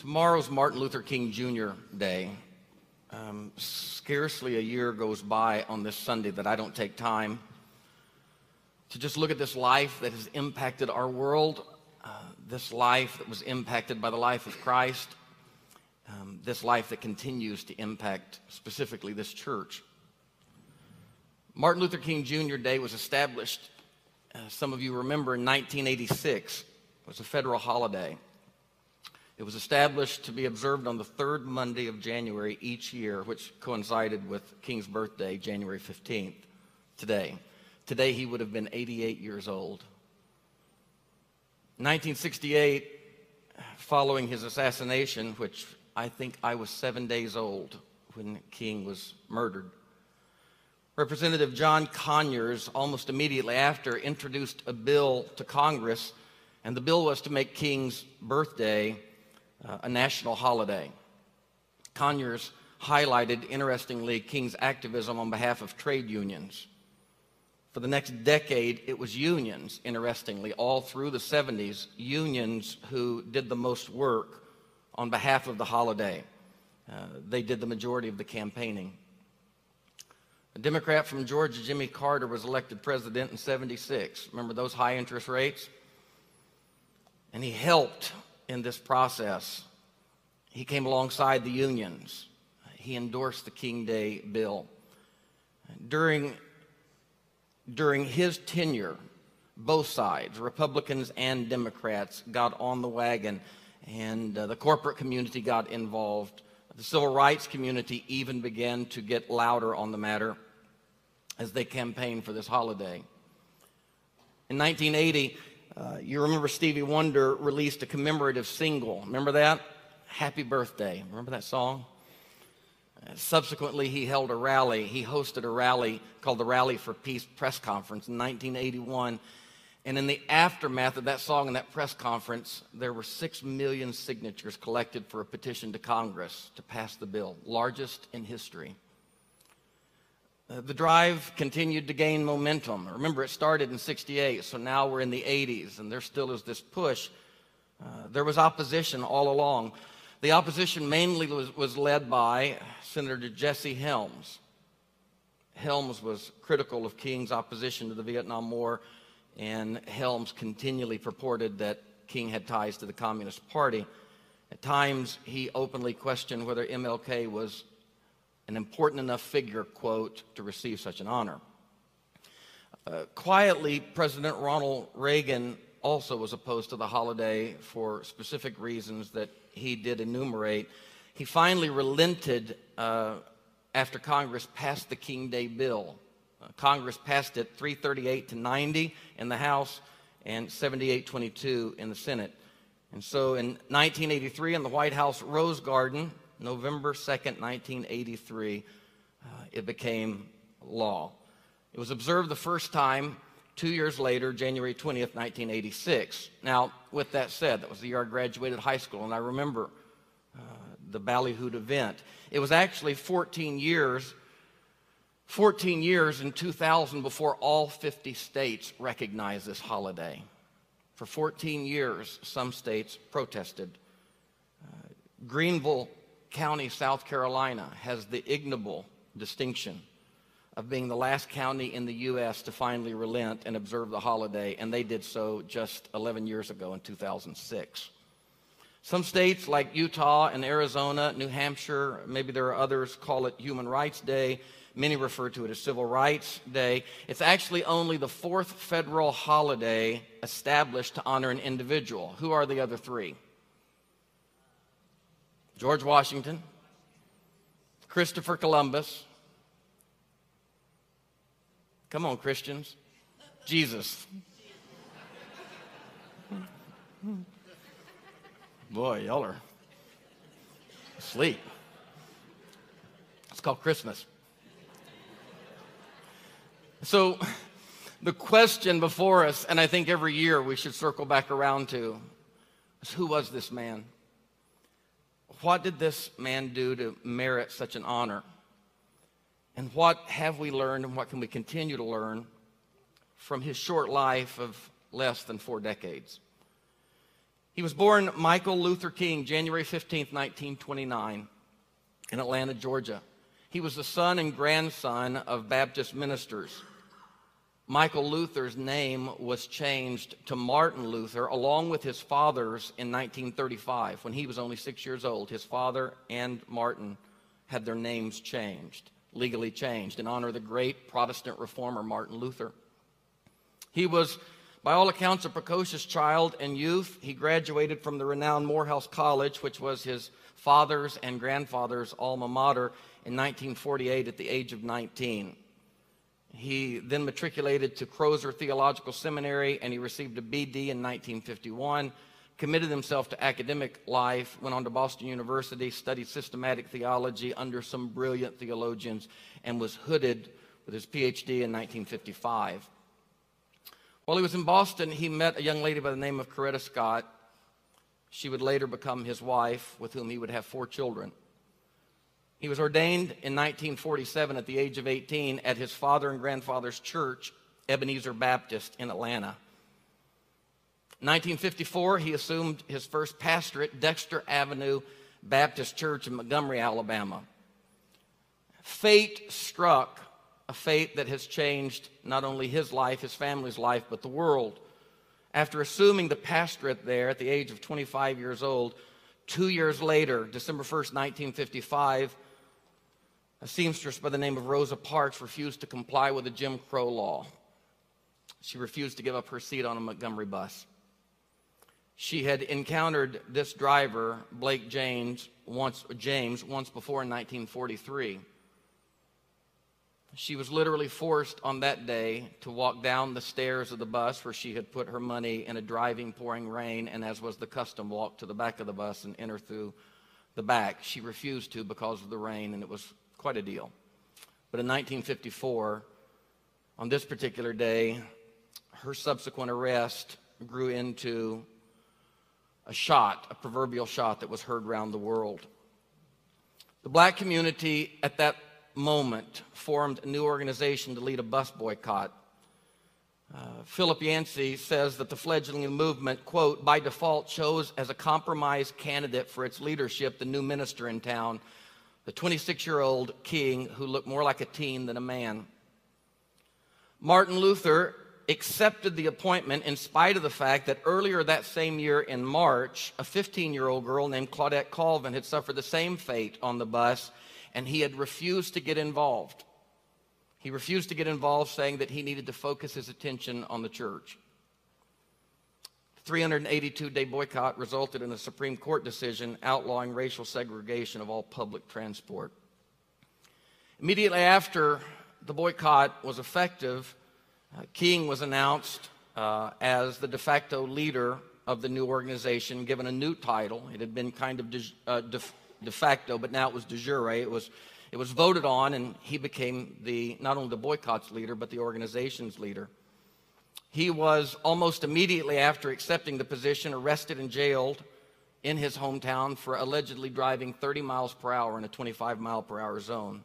Tomorrow's Martin Luther King Jr. Day. Um, scarcely a year goes by on this Sunday that I don't take time to just look at this life that has impacted our world, uh, this life that was impacted by the life of Christ, um, this life that continues to impact specifically this church. Martin Luther King Jr. Day was established, uh, some of you remember, in 1986. It was a federal holiday. It was established to be observed on the third Monday of January each year, which coincided with King's birthday, January 15th, today. Today he would have been 88 years old. 1968, following his assassination, which I think I was seven days old when King was murdered, Representative John Conyers, almost immediately after, introduced a bill to Congress, and the bill was to make King's birthday uh, a national holiday. Conyers highlighted, interestingly, King's activism on behalf of trade unions. For the next decade, it was unions, interestingly, all through the 70s, unions who did the most work on behalf of the holiday. Uh, they did the majority of the campaigning. A Democrat from Georgia, Jimmy Carter, was elected president in 76. Remember those high interest rates? And he helped in this process. He came alongside the unions. He endorsed the King Day bill. During, during his tenure, both sides, Republicans and Democrats, got on the wagon, and uh, the corporate community got involved. The civil rights community even began to get louder on the matter as they campaigned for this holiday. In 1980, uh, you remember Stevie Wonder released a commemorative single. Remember that? Happy Birthday. Remember that song? Uh, subsequently, he held a rally. He hosted a rally called the Rally for Peace press conference in 1981. And in the aftermath of that song and that press conference, there were six million signatures collected for a petition to Congress to pass the bill, largest in history. Uh, the drive continued to gain momentum. Remember, it started in 68, so now we're in the 80s, and there still is this push. Uh, there was opposition all along. The opposition mainly was, was led by Senator Jesse Helms. Helms was critical of King's opposition to the Vietnam War, and Helms continually purported that King had ties to the Communist Party. At times, he openly questioned whether MLK was an important enough figure, quote, to receive such an honor. Uh, quietly, President Ronald Reagan also was opposed to the holiday for specific reasons that he did enumerate. He finally relented uh, after Congress passed the King Day bill. Uh, Congress passed it 338 to 90 in the House and 7822 in the Senate. And so in 1983, in the White House Rose Garden, November 2nd, 1983, uh, it became law. It was observed the first time two years later, January 20th, 1986. Now, with that said, that was the year I graduated high school, and I remember uh, the Ballyhoot event. It was actually 14 years, 14 years in 2000 before all 50 states recognized this holiday. For 14 years, some states protested. Uh, Greenville, County, South Carolina, has the ignoble distinction of being the last county in the U.S. to finally relent and observe the holiday, and they did so just 11 years ago in 2006. Some states like Utah and Arizona, New Hampshire, maybe there are others, call it Human Rights Day. Many refer to it as Civil Rights Day. It's actually only the fourth federal holiday established to honor an individual. Who are the other three? George Washington, Christopher Columbus. Come on, Christians. Jesus. Boy, y'all are asleep. It's called Christmas. So, the question before us, and I think every year we should circle back around to, is who was this man? What did this man do to merit such an honor? And what have we learned and what can we continue to learn from his short life of less than four decades? He was born Michael Luther King, January 15, 1929, in Atlanta, Georgia. He was the son and grandson of Baptist ministers. Michael Luther's name was changed to Martin Luther along with his father's in 1935 when he was only six years old. His father and Martin had their names changed, legally changed, in honor of the great Protestant reformer Martin Luther. He was, by all accounts, a precocious child and youth. He graduated from the renowned Morehouse College, which was his father's and grandfather's alma mater in 1948 at the age of 19. He then matriculated to Crozer Theological Seminary and he received a BD in 1951. Committed himself to academic life, went on to Boston University, studied systematic theology under some brilliant theologians, and was hooded with his PhD in 1955. While he was in Boston, he met a young lady by the name of Coretta Scott. She would later become his wife, with whom he would have four children. He was ordained in 1947 at the age of 18 at his father and grandfather's church, Ebenezer Baptist in Atlanta. 1954, he assumed his first pastorate, Dexter Avenue Baptist Church in Montgomery, Alabama. Fate struck, a fate that has changed not only his life, his family's life, but the world. After assuming the pastorate there at the age of 25 years old, two years later, December 1st, 1955, a seamstress by the name of Rosa Parks refused to comply with the Jim Crow law. She refused to give up her seat on a Montgomery bus. She had encountered this driver, Blake James, once, James, once before in 1943. She was literally forced on that day to walk down the stairs of the bus where she had put her money in a driving, pouring rain, and as was the custom, walk to the back of the bus and enter through the back. She refused to because of the rain, and it was quite a deal. But in 1954, on this particular day, her subsequent arrest grew into a shot, a proverbial shot that was heard around the world. The black community at that moment formed a new organization to lead a bus boycott. Uh, Philip Yancey says that the fledgling movement, quote, by default chose as a compromise candidate for its leadership the new minister in town the 26 year old king who looked more like a teen than a man. Martin Luther accepted the appointment in spite of the fact that earlier that same year in March, a 15 year old girl named Claudette Colvin had suffered the same fate on the bus, and he had refused to get involved. He refused to get involved, saying that he needed to focus his attention on the church. 382 day boycott resulted in a Supreme Court decision outlawing racial segregation of all public transport. Immediately after the boycott was effective, uh, King was announced uh, as the de facto leader of the new organization, given a new title. It had been kind of de, uh, de, de facto, but now it was de jure. It was, it was voted on, and he became the not only the boycott's leader, but the organization's leader. He was almost immediately after accepting the position arrested and jailed in his hometown for allegedly driving 30 miles per hour in a 25 mile per hour zone.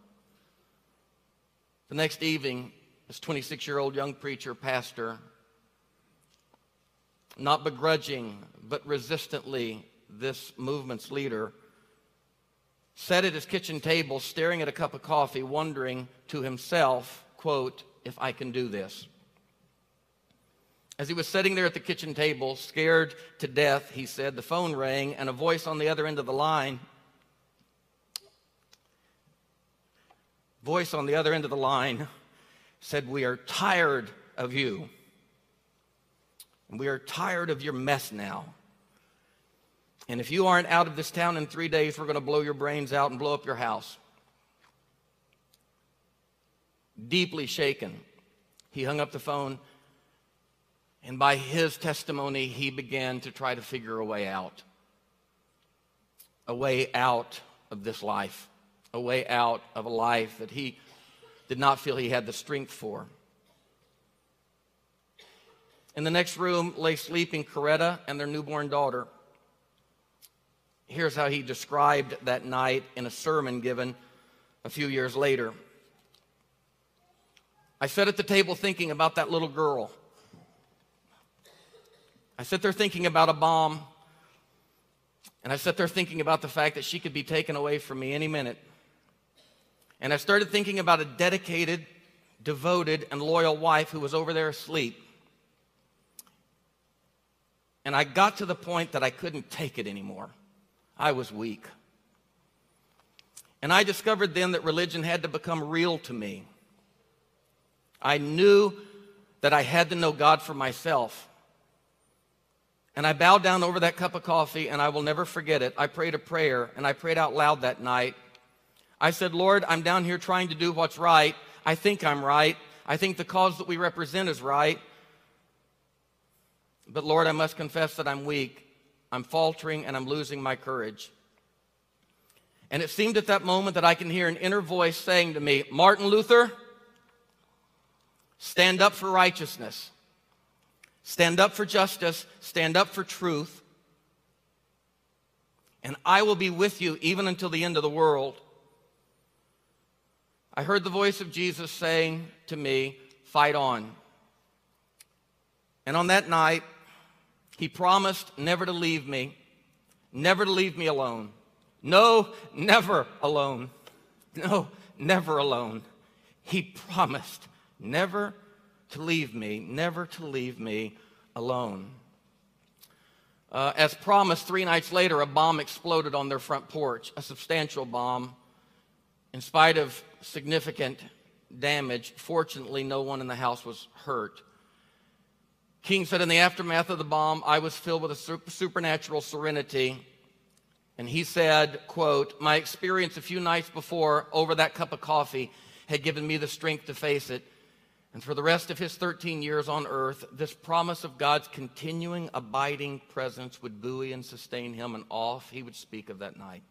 The next evening, this 26 year old young preacher, pastor, not begrudging but resistantly this movement's leader, sat at his kitchen table staring at a cup of coffee, wondering to himself, quote, if I can do this. As he was sitting there at the kitchen table, scared to death, he said, the phone rang, and a voice on the other end of the line, voice on the other end of the line said, We are tired of you. We are tired of your mess now. And if you aren't out of this town in three days, we're going to blow your brains out and blow up your house. Deeply shaken, he hung up the phone and by his testimony, he began to try to figure a way out. A way out of this life. A way out of a life that he did not feel he had the strength for. In the next room lay sleeping Coretta and their newborn daughter. Here's how he described that night in a sermon given a few years later. I sat at the table thinking about that little girl I sit there thinking about a bomb And I sat there thinking about the fact that she could be taken away from me any minute. And I started thinking about a dedicated, devoted, and loyal wife who was over there asleep. And I got to the point that I couldn't take it anymore. I was weak. And I discovered then that religion had to become real to me. I knew that I had to know God for myself. And I bowed down over that cup of coffee, and I will never forget it. I prayed a prayer, and I prayed out loud that night. I said, Lord, I'm down here trying to do what's right. I think I'm right. I think the cause that we represent is right. But Lord, I must confess that I'm weak. I'm faltering, and I'm losing my courage. And it seemed at that moment that I can hear an inner voice saying to me, Martin Luther, stand up for righteousness. Stand up for justice, stand up for truth, and I will be with you even until the end of the world. I heard the voice of Jesus saying to me, Fight on. And on that night, he promised never to leave me, never to leave me alone. No, never alone. No, never alone. He promised never to leave me, never to leave me alone. Uh, as promised, three nights later, a bomb exploded on their front porch, a substantial bomb. In spite of significant damage, fortunately, no one in the house was hurt. King said, In the aftermath of the bomb, I was filled with a supernatural serenity. And he said, quote, My experience a few nights before over that cup of coffee had given me the strength to face it. And for the rest of his 13 years on earth, this promise of God's continuing, abiding presence would buoy and sustain him, and off he would speak of that night.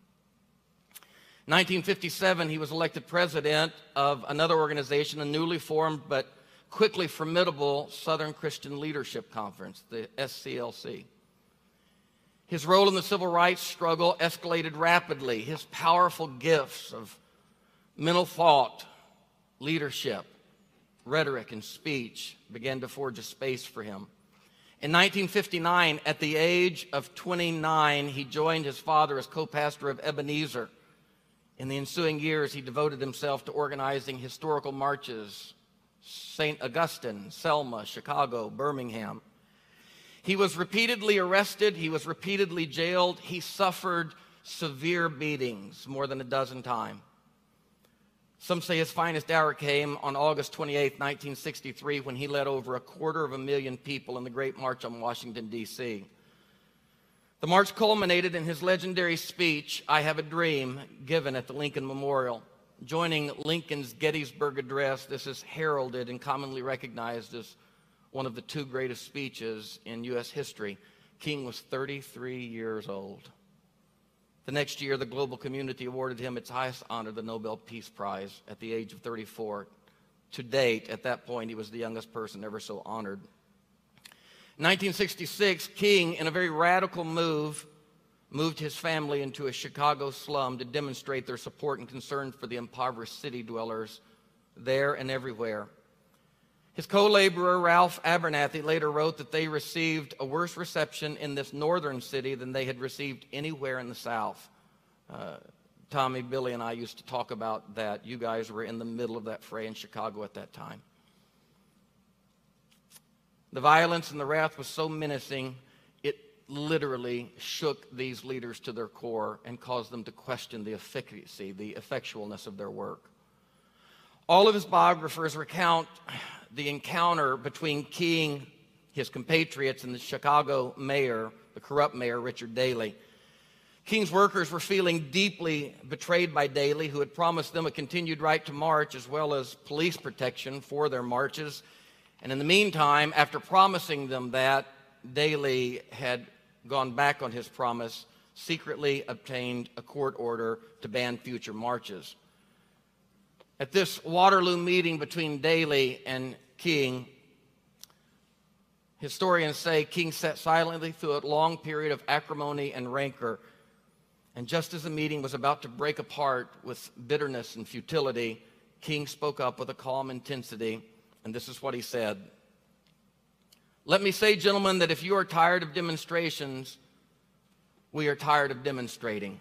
1957, he was elected president of another organization, a newly formed but quickly formidable Southern Christian Leadership Conference, the SCLC. His role in the civil rights struggle escalated rapidly. His powerful gifts of mental thought, leadership, rhetoric and speech began to forge a space for him. In 1959, at the age of 29, he joined his father as co pastor of Ebenezer. In the ensuing years, he devoted himself to organizing historical marches St. Augustine, Selma, Chicago, Birmingham. He was repeatedly arrested, he was repeatedly jailed, he suffered severe beatings more than a dozen times. Some say his finest hour came on August 28, 1963, when he led over a quarter of a million people in the Great March on Washington, D.C. The march culminated in his legendary speech, I Have a Dream, given at the Lincoln Memorial. Joining Lincoln's Gettysburg Address, this is heralded and commonly recognized as one of the two greatest speeches in U.S. history. King was 33 years old. The next year, the global community awarded him its highest honor, the Nobel Peace Prize, at the age of 34. To date, at that point, he was the youngest person ever so honored. In 1966, King, in a very radical move, moved his family into a Chicago slum to demonstrate their support and concern for the impoverished city dwellers there and everywhere. His co laborer, Ralph Abernathy, later wrote that they received a worse reception in this northern city than they had received anywhere in the South. Uh, Tommy, Billy, and I used to talk about that. You guys were in the middle of that fray in Chicago at that time. The violence and the wrath was so menacing, it literally shook these leaders to their core and caused them to question the efficacy, the effectualness of their work. All of his biographers recount the encounter between King, his compatriots, and the Chicago mayor, the corrupt mayor, Richard Daley. King's workers were feeling deeply betrayed by Daley, who had promised them a continued right to march as well as police protection for their marches. And in the meantime, after promising them that, Daley had gone back on his promise, secretly obtained a court order to ban future marches. At this Waterloo meeting between Daley and King, historians say King sat silently through a long period of acrimony and rancor. And just as the meeting was about to break apart with bitterness and futility, King spoke up with a calm intensity, and this is what he said Let me say, gentlemen, that if you are tired of demonstrations, We are tired of demonstrating.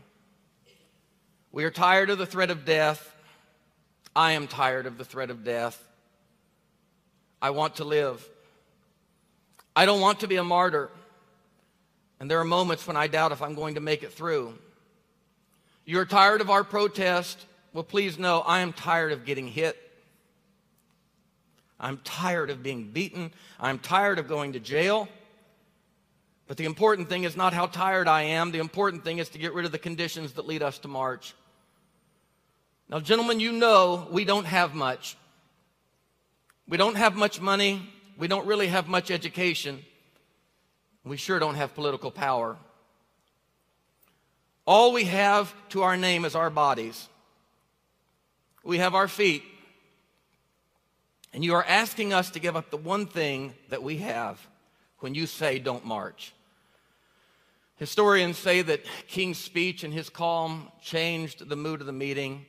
We are tired of the threat of death. I am tired of the threat of death. I want to live. I don't want to be a martyr. And there are moments when I doubt if I'm going to make it through. You're tired of our protest. Well, please know I am tired of getting hit. I'm tired of being beaten. I'm tired of going to jail. But the important thing is not how tired I am. The important thing is to get rid of the conditions that lead us to march. Now, gentlemen, you know we don't have much. We don't have much money. We don't really have much education. We sure don't have political power. All we have to our name is our bodies. We have our feet. And you are asking us to give up the one thing that we have when you say don't march. Historians say that King's speech and his calm changed the mood of the meeting,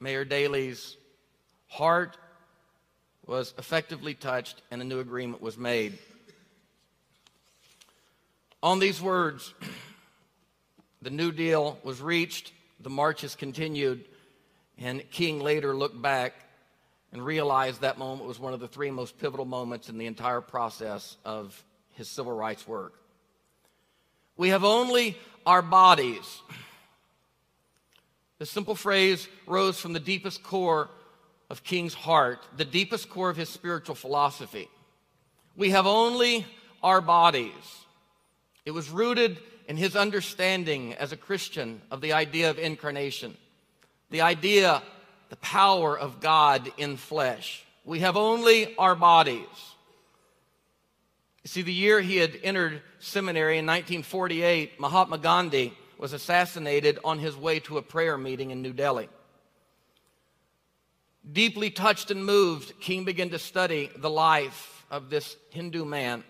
Mayor Daley's heart was effectively touched, and a new agreement was made. On these words, the New Deal was reached, the marches continued, and King later looked back and realized that moment was one of the three most pivotal moments in the entire process of his civil rights work. We have only our bodies. The simple phrase rose from the deepest core of King's heart, the deepest core of his spiritual philosophy. We have only our bodies. It was rooted in his understanding as a Christian of the idea of incarnation, the idea the power of God in flesh. We have only our bodies. You see, the year he had entered seminary in 1948, Mahatma Gandhi was assassinated on his way to a prayer meeting in New Delhi. Deeply touched and moved, King began to study the life of this Hindu man,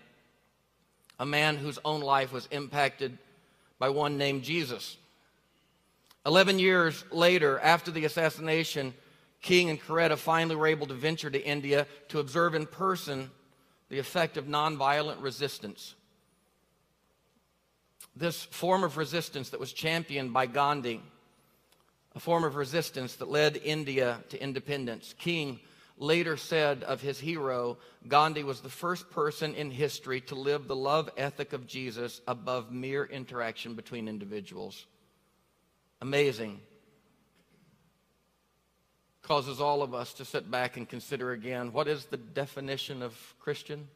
a man whose own life was impacted by one named Jesus. Eleven years later, after the assassination, King and Coretta finally were able to venture to India to observe in person the effect of nonviolent resistance. This form of resistance that was championed by Gandhi, a form of resistance that led India to independence. King later said of his hero, Gandhi was the first person in history to live the love ethic of Jesus above mere interaction between individuals. Amazing. Causes all of us to sit back and consider again what is the definition of Christian?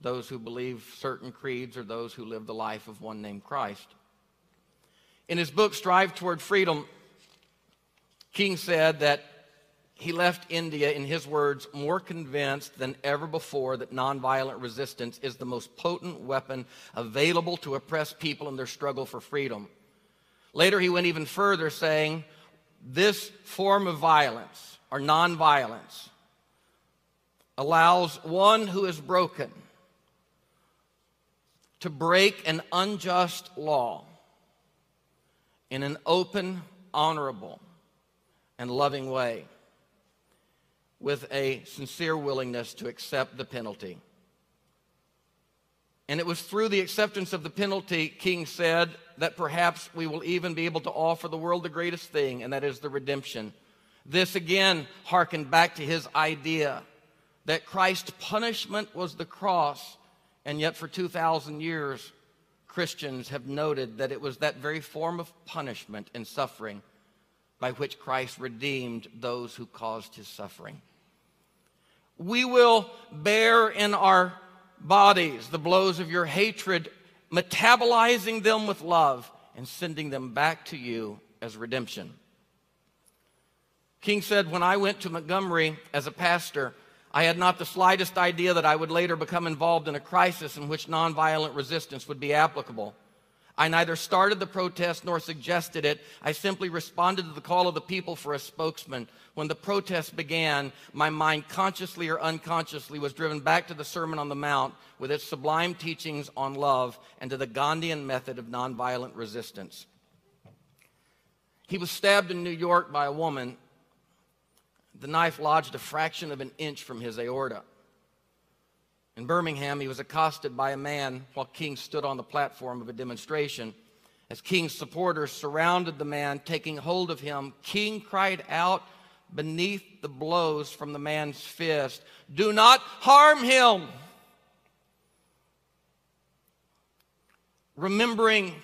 Those who believe certain creeds or those who live the life of one named Christ. In his book, Stride Toward Freedom, King said that he left India, in his words, more convinced than ever before that nonviolent resistance is the most potent weapon available to oppress people in their struggle for freedom. Later, he went even further, saying, This form of violence, or nonviolence, allows one who is broken to break an unjust law in an open, honorable, and loving way with a sincere willingness to accept the penalty. And it was through the acceptance of the penalty, King said, that perhaps we will even be able to offer the world the greatest thing, and that is the redemption. This again harkened back to his idea that Christ's punishment was the cross, and yet for 2,000 years, Christians have noted that it was that very form of punishment and suffering by which Christ redeemed those who caused his suffering. We will bear in our bodies the blows of your hatred, metabolizing them with love and sending them back to you as redemption. King said, When I went to Montgomery as a pastor, I had not the slightest idea that I would later become involved in a crisis in which nonviolent resistance would be applicable. I neither started the protest nor suggested it. I simply responded to the call of the people for a spokesman. When the protest began, my mind consciously or unconsciously was driven back to the Sermon on the Mount with its sublime teachings on love and to the Gandhian method of nonviolent resistance. He was stabbed in New York by a woman. The knife lodged a fraction of an inch from his aorta. In Birmingham, he was accosted by a man while King stood on the platform of a demonstration. As King's supporters surrounded the man, taking hold of him, King cried out beneath the blows from the man's fist, Do not harm him! Remembering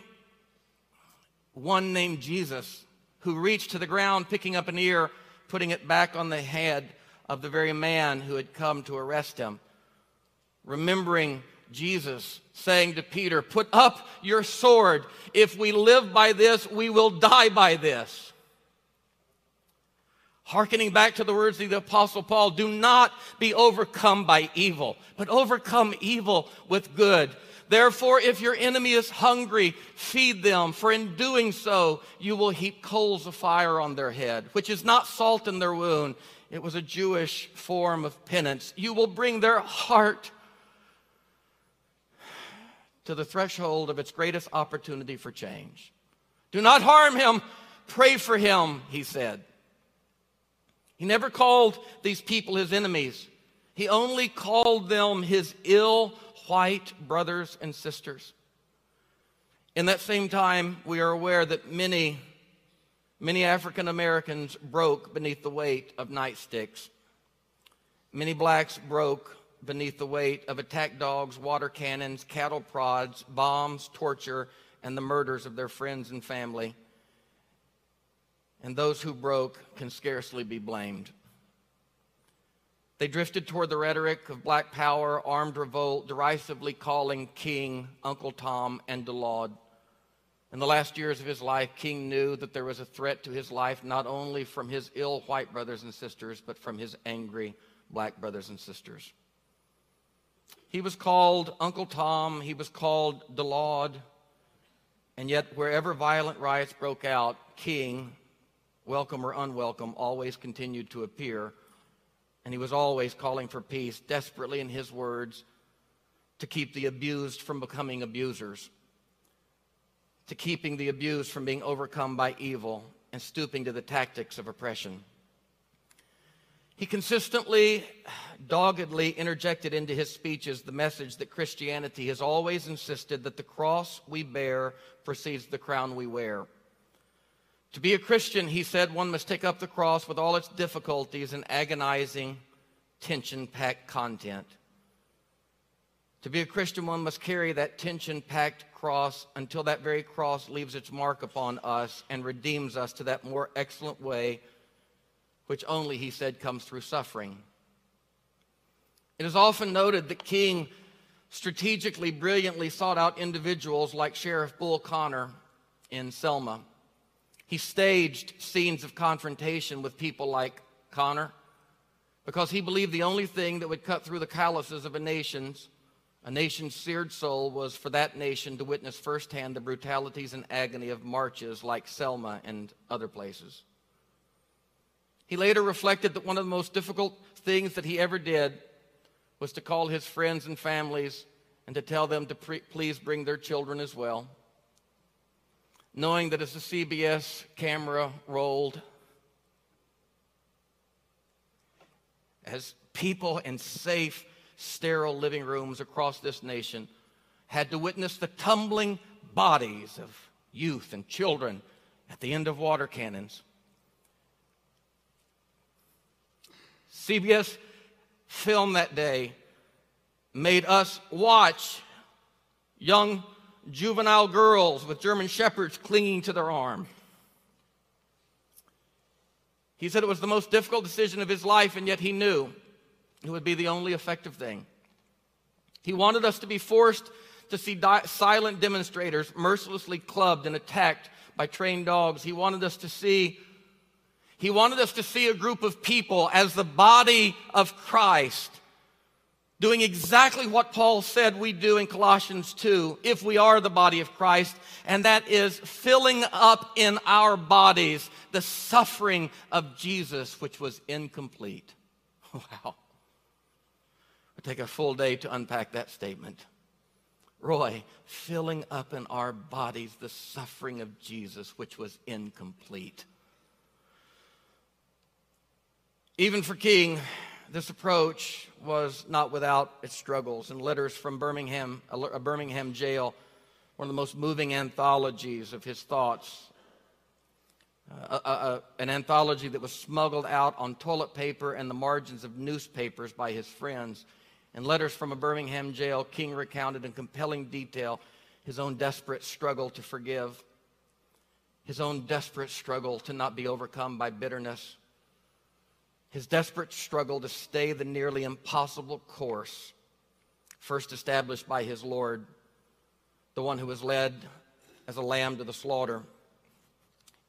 one named Jesus who reached to the ground, picking up an ear, putting it back on the head of the very man who had come to arrest him. Remembering Jesus saying to Peter, Put up your sword. If we live by this, we will die by this. Harkening back to the words of the Apostle Paul, do not be overcome by evil, but overcome evil with good. Therefore, if your enemy is hungry, feed them, for in doing so, you will heap coals of fire on their head, which is not salt in their wound. It was a Jewish form of penance. You will bring their heart to the threshold of its greatest opportunity for change. Do not harm him, pray for him, he said. He never called these people his enemies. He only called them his ill white brothers and sisters. In that same time, we are aware that many, many African Americans broke beneath the weight of nightsticks. Many blacks broke beneath the weight of attack dogs, water cannons, cattle prods, bombs, torture, and the murders of their friends and family. And those who broke can scarcely be blamed. They drifted toward the rhetoric of black power, armed revolt, derisively calling King Uncle Tom and DeLawd. In the last years of his life, King knew that there was a threat to his life not only from his ill white brothers and sisters, but from his angry black brothers and sisters. He was called Uncle Tom, he was called DeLawd, and yet wherever violent riots broke out, King, welcome or unwelcome, always continued to appear and he was always calling for peace, desperately, in his words, to keep the abused from becoming abusers, to keeping the abused from being overcome by evil and stooping to the tactics of oppression. He consistently, doggedly interjected into his speeches the message that Christianity has always insisted that the cross we bear precedes the crown we wear. To be a Christian, he said, one must take up the cross with all its difficulties and agonizing, tension packed content. To be a Christian, one must carry that tension packed cross until that very cross leaves its mark upon us and redeems us to that more excellent way, which only, he said, comes through suffering. It is often noted that King strategically, brilliantly sought out individuals like Sheriff Bull Connor in Selma he staged scenes of confrontation with people like Connor because he believed the only thing that would cut through the calluses of a nation's a nation's seared soul was for that nation to witness firsthand the brutalities and agony of marches like Selma and other places. He later reflected that one of the most difficult things that he ever did was to call his friends and families and to tell them to pre- please bring their children as well knowing that as the CBS camera rolled, as people in safe, sterile living rooms across this nation had to witness the tumbling bodies of youth and children at the end of water cannons. CBS film that day made us watch young juvenile girls with German shepherds clinging to their arm. He said it was the most difficult decision of his life, and yet he knew it would be the only effective thing. He wanted us to be forced to see di- silent demonstrators mercilessly clubbed and attacked by trained dogs. He wanted us to see he wanted us to see a group of people as the body of Christ doing exactly what Paul said we do in Colossians 2 if we are the body of Christ, and that is filling up in our bodies the suffering of Jesus, which was incomplete. Wow. It'll take a full day to unpack that statement. Roy, filling up in our bodies the suffering of Jesus, which was incomplete. Even for King, this approach was not without its struggles. In letters from Birmingham, a Birmingham jail, one of the most moving anthologies of his thoughts. Uh, an anthology that was smuggled out on toilet paper and the margins of newspapers by his friends. In letters from a Birmingham jail, King recounted in compelling detail his own desperate struggle to forgive, his own desperate struggle to not be overcome by bitterness, his desperate struggle to stay the nearly impossible course first established by his Lord, the one who was led as a lamb to the slaughter.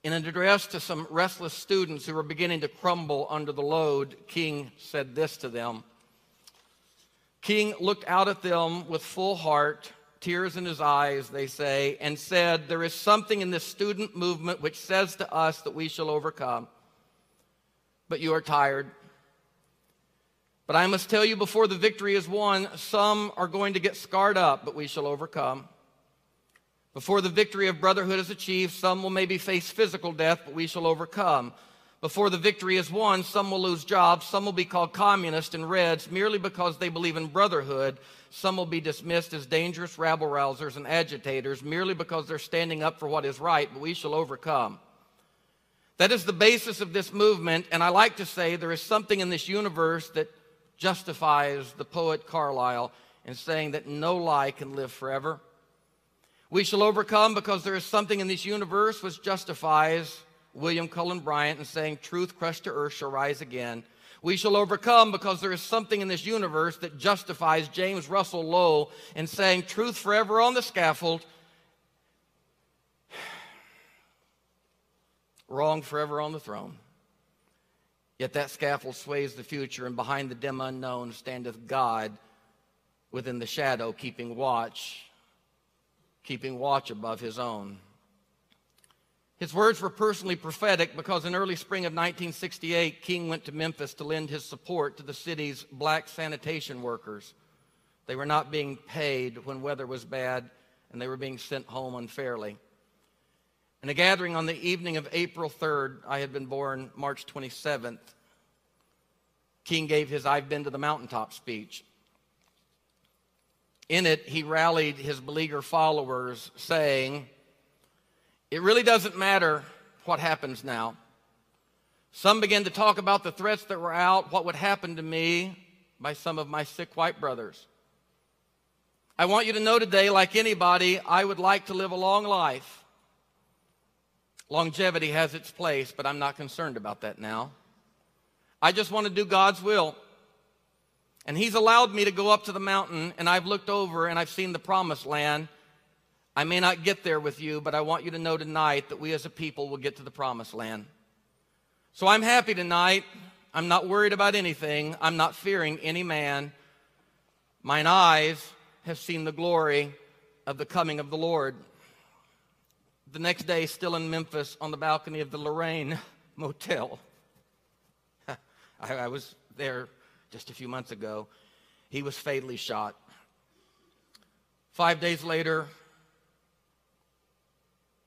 In an address to some restless students who were beginning to crumble under the load, King said this to them. King looked out at them with full heart, tears in his eyes, they say, and said, There is something in this student movement which says to us that we shall overcome. But you are tired. But I must tell you before the victory is won, some are going to get scarred up, but we shall overcome. Before the victory of brotherhood is achieved, some will maybe face physical death, but we shall overcome. Before the victory is won, some will lose jobs, some will be called communists and reds merely because they believe in brotherhood. Some will be dismissed as dangerous rabble rousers and agitators merely because they're standing up for what is right, but we shall overcome. That is the basis of this movement, and I like to say there is something in this universe that justifies the poet Carlyle in saying that no lie can live forever. We shall overcome because there is something in this universe which justifies William Cullen Bryant in saying, Truth crushed to earth shall rise again. We shall overcome because there is something in this universe that justifies James Russell Lowell in saying, Truth forever on the scaffold, wrong forever on the throne. Yet that scaffold sways the future, and behind the dim unknown standeth God within the shadow, keeping watch, keeping watch above his own. His words were personally prophetic because in early spring of 1968, King went to Memphis to lend his support to the city's black sanitation workers. They were not being paid when weather was bad, and they were being sent home unfairly. In a gathering on the evening of April 3rd, I had been born March 27th, King gave his I've been to the mountaintop speech. In it, he rallied his beleaguered followers, saying, it really doesn't matter what happens now. Some began to talk about the threats that were out, what would happen to me by some of my sick white brothers. I want you to know today, like anybody, I would like to live a long life. Longevity has its place, but I'm not concerned about that now. I just want to do God's will. And He's allowed me to go up to the mountain, and I've looked over and I've seen the promised land. I may not get there with you, but I want you to know tonight that we as a people will get to the promised land. So I'm happy tonight. I'm not worried about anything. I'm not fearing any man. Mine eyes have seen the glory of the coming of the Lord. The next day, still in Memphis, on the balcony of the Lorraine Motel, I, I was there just a few months ago. He was fatally shot. Five days later,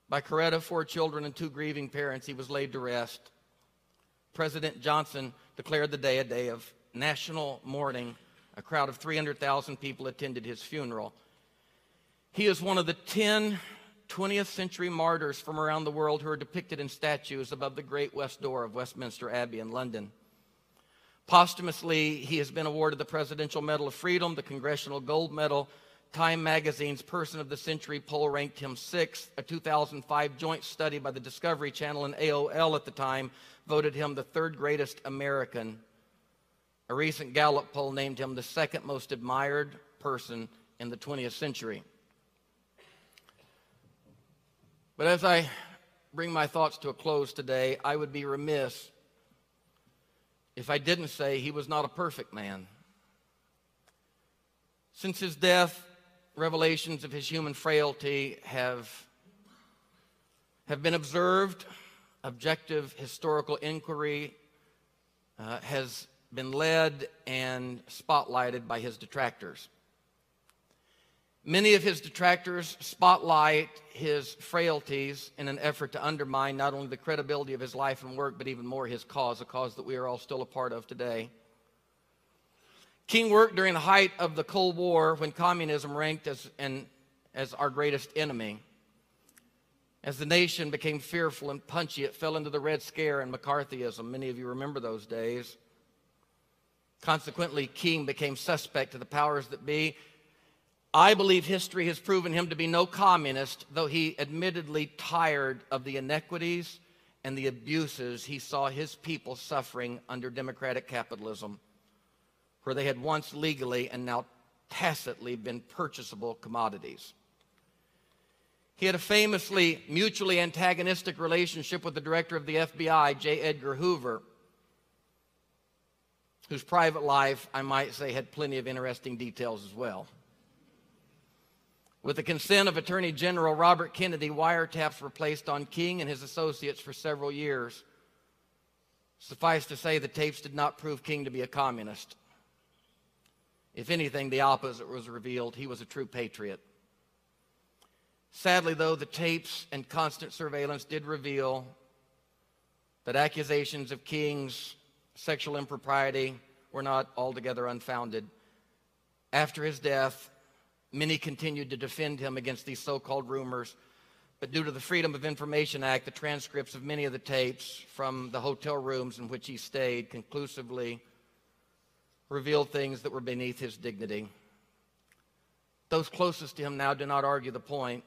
by Coretta, four children, and two grieving parents, he was laid to rest. President Johnson declared the day a day of national mourning. A crowd of 300,000 people attended his funeral. He is one of the 10 20th century martyrs from around the world who are depicted in statues above the great west door of Westminster Abbey in London. Posthumously, he has been awarded the Presidential Medal of Freedom, the Congressional Gold Medal, Time Magazine's Person of the Century poll ranked him sixth. A 2005 joint study by the Discovery Channel and AOL at the time voted him the third greatest American. A recent Gallup poll named him the second most admired person in the 20th century. But as I bring my thoughts to a close today, I would be remiss if I didn't say he was not a perfect man. Since his death, revelations of his human frailty have, have been observed. Objective historical inquiry uh, has been led and spotlighted by his detractors. Many of his detractors spotlight his frailties in an effort to undermine not only the credibility of his life and work, but even more his cause, a cause that we are all still a part of today. King worked during the height of the Cold War when communism ranked as, an, as our greatest enemy. As the nation became fearful and punchy, it fell into the Red Scare and McCarthyism. Many of you remember those days. Consequently, King became suspect to the powers that be. I believe history has proven him to be no communist, though he admittedly tired of the inequities and the abuses he saw his people suffering under democratic capitalism, where they had once legally and now tacitly been purchasable commodities. He had a famously mutually antagonistic relationship with the director of the FBI, J. Edgar Hoover whose private life, I might say, had plenty of interesting details as well. With the consent of Attorney General Robert Kennedy, wiretaps were placed on King and his associates for several years. Suffice to say, the tapes did not prove King to be a communist. If anything, the opposite was revealed. He was a true patriot. Sadly, though, the tapes and constant surveillance did reveal that accusations of King's sexual impropriety were not altogether unfounded. After his death, many continued to defend him against these so called rumors. But due to the Freedom of Information Act, the transcripts of many of the tapes from the hotel rooms in which he stayed conclusively revealed things that were beneath his dignity. Those closest to him now do not argue the point.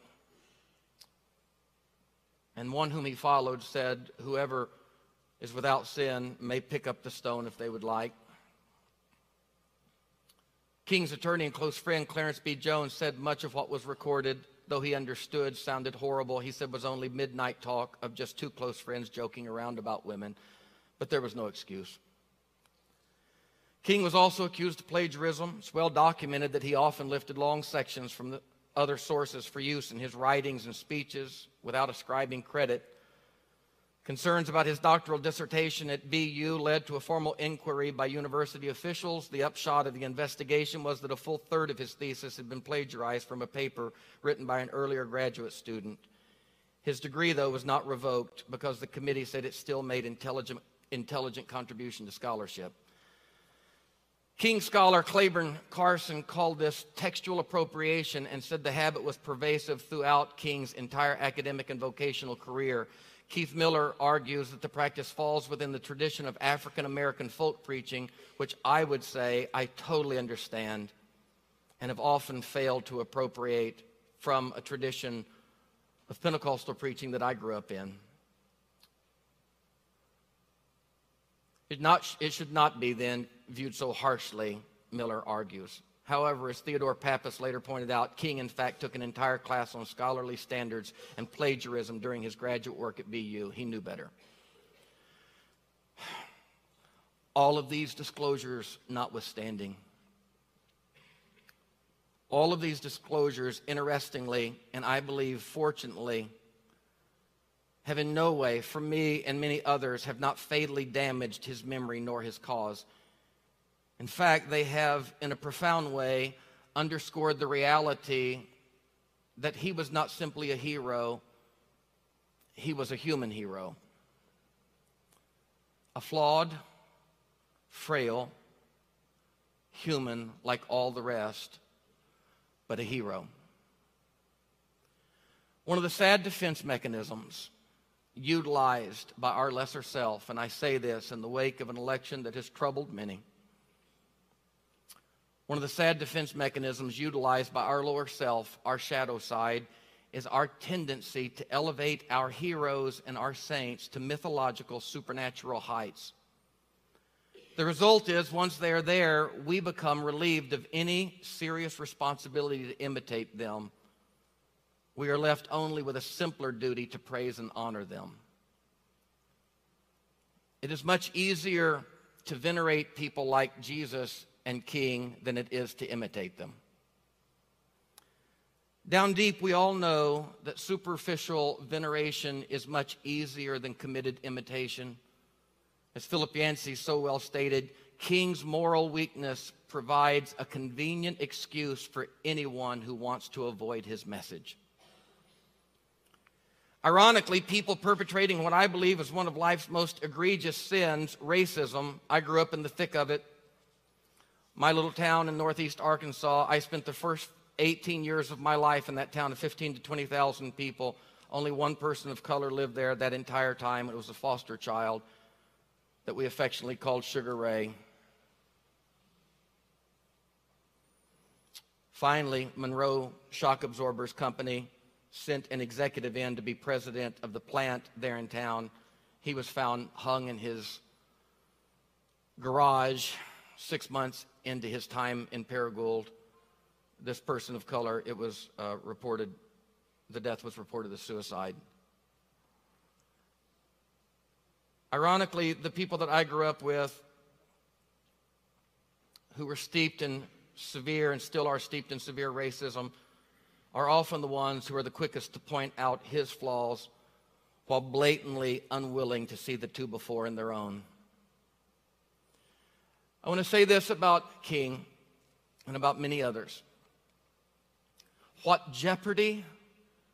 And one whom he followed said, Whoever is without sin may pick up the stone if they would like. King's attorney and close friend Clarence B. Jones said much of what was recorded, though he understood, sounded horrible. He said was only midnight talk of just two close friends joking around about women, but there was no excuse. King was also accused of plagiarism. It's well documented that he often lifted long sections from other sources for use in his writings and speeches without ascribing credit Concerns about his doctoral dissertation at BU led to a formal inquiry by university officials. The upshot of the investigation was that a full third of his thesis had been plagiarized from a paper written by an earlier graduate student. His degree, though, was not revoked because the committee said it still made intelligent, intelligent contribution to scholarship. King scholar Clayborne Carson called this textual appropriation and said the habit was pervasive throughout King's entire academic and vocational career. Keith Miller argues that the practice falls within the tradition of African American folk preaching, which I would say I totally understand and have often failed to appropriate from a tradition of Pentecostal preaching that I grew up in. It, not, it should not be then viewed so harshly, Miller argues. However, as Theodore Pappas later pointed out, King, in fact, took an entire class on scholarly standards and plagiarism during his graduate work at BU. He knew better. All of these disclosures notwithstanding, all of these disclosures, interestingly, and I believe fortunately, have in no way, for me and many others, have not fatally damaged his memory nor his cause. In fact, they have, in a profound way, underscored the reality that he was not simply a hero, he was a human hero. A flawed, frail, human like all the rest, but a hero. One of the sad defense mechanisms utilized by our lesser self, and I say this in the wake of an election that has troubled many, one of the sad defense mechanisms utilized by our lower self, our shadow side, is our tendency to elevate our heroes and our saints to mythological supernatural heights. The result is, once they are there, we become relieved of any serious responsibility to imitate them. We are left only with a simpler duty to praise and honor them. It is much easier to venerate people like Jesus and king than it is to imitate them. Down deep, we all know that superficial veneration is much easier than committed imitation. As Philip Yancey so well stated, King's moral weakness provides a convenient excuse for anyone who wants to avoid his message. Ironically, people perpetrating what I believe is one of life's most egregious sins, racism, I grew up in the thick of it, My little town in northeast Arkansas, I spent the first 18 years of my life in that town of 15 to 20,000 people. Only one person of color lived there that entire time. It was a foster child that we affectionately called Sugar Ray. Finally, Monroe Shock Absorbers Company sent an executive in to be president of the plant there in town. He was found hung in his garage six months into his time in Paragould. This person of color, it was uh, reported, the death was reported as suicide. Ironically, the people that I grew up with who were steeped in severe and still are steeped in severe racism are often the ones who are the quickest to point out his flaws while blatantly unwilling to see the two before in their own. I want to say this about King and about many others. What jeopardy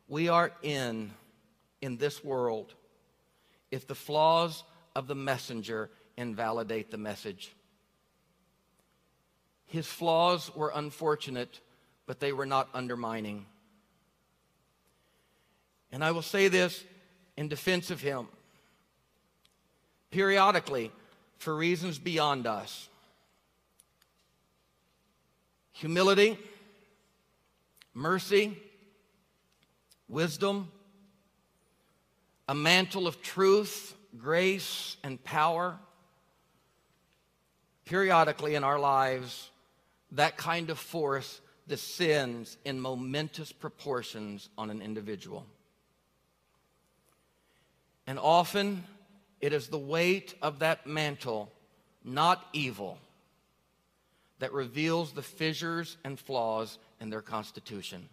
we are in in this world if the flaws of the messenger invalidate the message. His flaws were unfortunate, but they were not undermining. And I will say this in defense of him. Periodically, for reasons beyond us, humility, mercy, wisdom, a mantle of truth, grace, and power, periodically in our lives, that kind of force descends in momentous proportions on an individual. And often it is the weight of that mantle, not evil, that reveals the fissures and flaws in their constitution.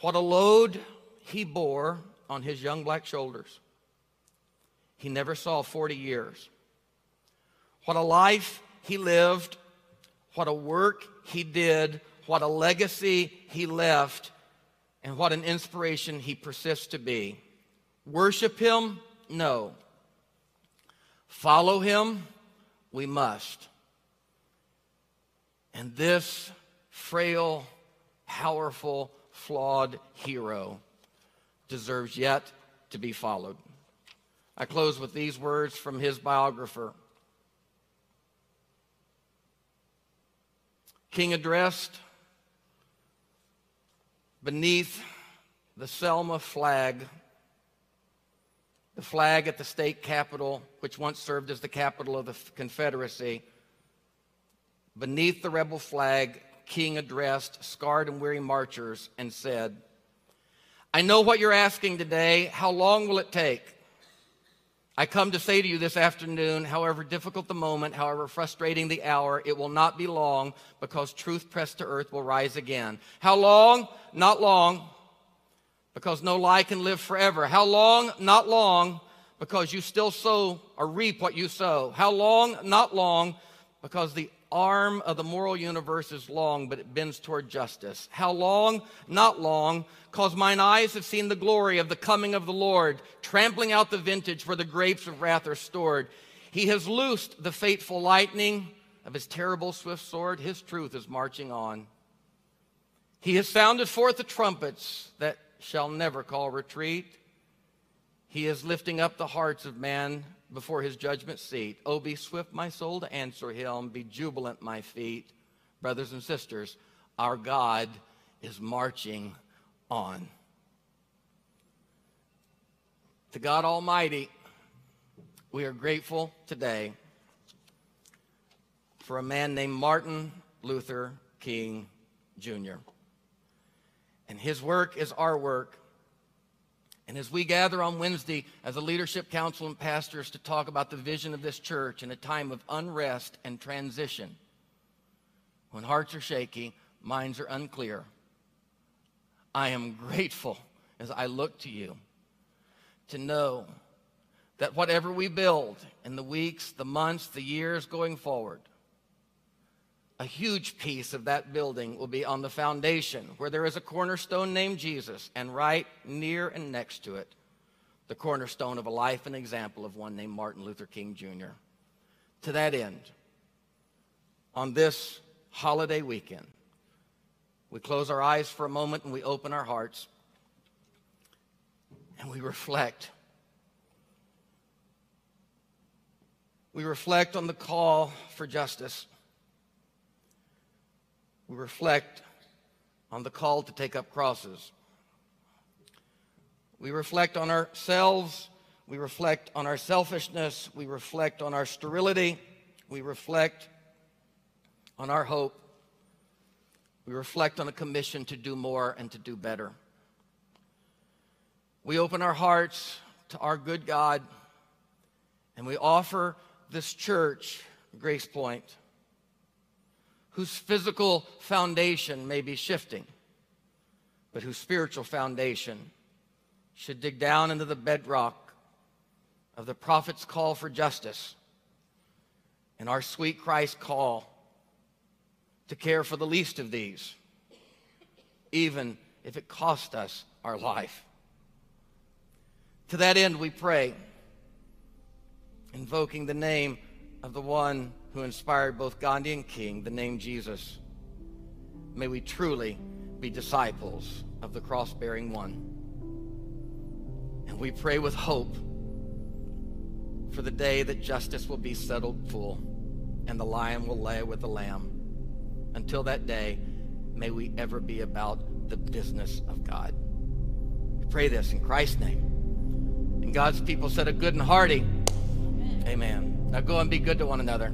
What a load he bore on his young black shoulders. He never saw 40 years. What a life he lived what a work he did, what a legacy he left, and what an inspiration he persists to be. Worship him? No. Follow him? We must. And this frail, powerful, flawed hero deserves yet to be followed. I close with these words from his biographer. King addressed beneath the Selma flag, the flag at the state capitol, which once served as the capital of the Confederacy. Beneath the rebel flag, King addressed scarred and weary marchers and said, I know what you're asking today. How long will it take? I come to say to you this afternoon, however difficult the moment, however frustrating the hour, it will not be long because truth pressed to earth will rise again. How long? Not long because no lie can live forever. How long? Not long because you still sow or reap what you sow. How long? Not long because the arm of the moral universe is long, but it bends toward justice. How long? Not long, cause mine eyes have seen the glory of the coming of the Lord, trampling out the vintage where the grapes of wrath are stored. He has loosed the fateful lightning of his terrible swift sword. His truth is marching on. He has sounded forth the trumpets that shall never call retreat. He is lifting up the hearts of man before his judgment seat. Oh, be swift, my soul, to answer him. Be jubilant, my feet. Brothers and sisters, our God is marching on. To God Almighty, we are grateful today for a man named Martin Luther King Jr. And his work is our work. And as we gather on Wednesday as a leadership council and pastors to talk about the vision of this church in a time of unrest and transition, when hearts are shaky, minds are unclear, I am grateful as I look to you to know that whatever we build in the weeks, the months, the years going forward, a huge piece of that building will be on the foundation where there is a cornerstone named Jesus, and right near and next to it, the cornerstone of a life and example of one named Martin Luther King Jr. To that end, on this holiday weekend, we close our eyes for a moment and we open our hearts and we reflect. We reflect on the call for justice. We reflect on the call to take up crosses. We reflect on ourselves. We reflect on our selfishness. We reflect on our sterility. We reflect on our hope. We reflect on a commission to do more and to do better. We open our hearts to our good God and we offer this church, Grace Point, whose physical foundation may be shifting, but whose spiritual foundation should dig down into the bedrock of the prophet's call for justice and our sweet Christ call to care for the least of these, even if it cost us our life. To that end, we pray, invoking the name of the one who inspired both Gandhi and King, the name Jesus. May we truly be disciples of the cross bearing one. And we pray with hope for the day that justice will be settled full and the lion will lay with the lamb. Until that day, may we ever be about the business of God. We pray this in Christ's name. And God's people said a good and hearty Amen. Now go and be good to one another.